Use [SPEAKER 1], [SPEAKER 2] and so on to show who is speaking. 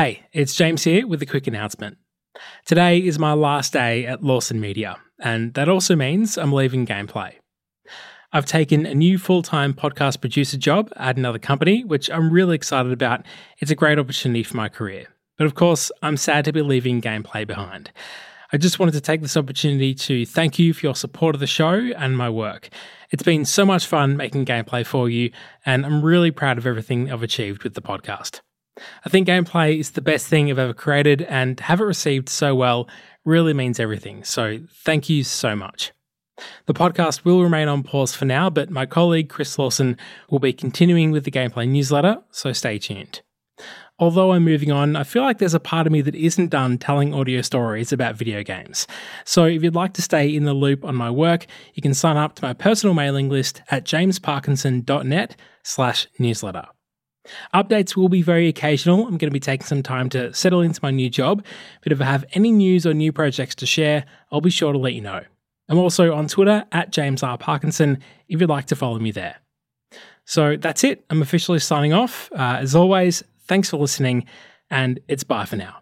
[SPEAKER 1] Hey, it's James here with a quick announcement. Today is my last day at Lawson Media, and that also means I'm leaving gameplay. I've taken a new full time podcast producer job at another company, which I'm really excited about. It's a great opportunity for my career. But of course, I'm sad to be leaving gameplay behind. I just wanted to take this opportunity to thank you for your support of the show and my work. It's been so much fun making gameplay for you, and I'm really proud of everything I've achieved with the podcast. I think gameplay is the best thing I've ever created, and have it received so well really means everything. So thank you so much. The podcast will remain on pause for now, but my colleague Chris Lawson will be continuing with the gameplay newsletter, so stay tuned. Although I'm moving on, I feel like there's a part of me that isn't done telling audio stories about video games. So if you'd like to stay in the loop on my work, you can sign up to my personal mailing list at jamesparkinson.net slash newsletter. Updates will be very occasional. I'm going to be taking some time to settle into my new job, but if I have any news or new projects to share, I'll be sure to let you know. I'm also on Twitter at James R. Parkinson if you'd like to follow me there. So that's it. I'm officially signing off. Uh, as always, thanks for listening, and it's bye for now.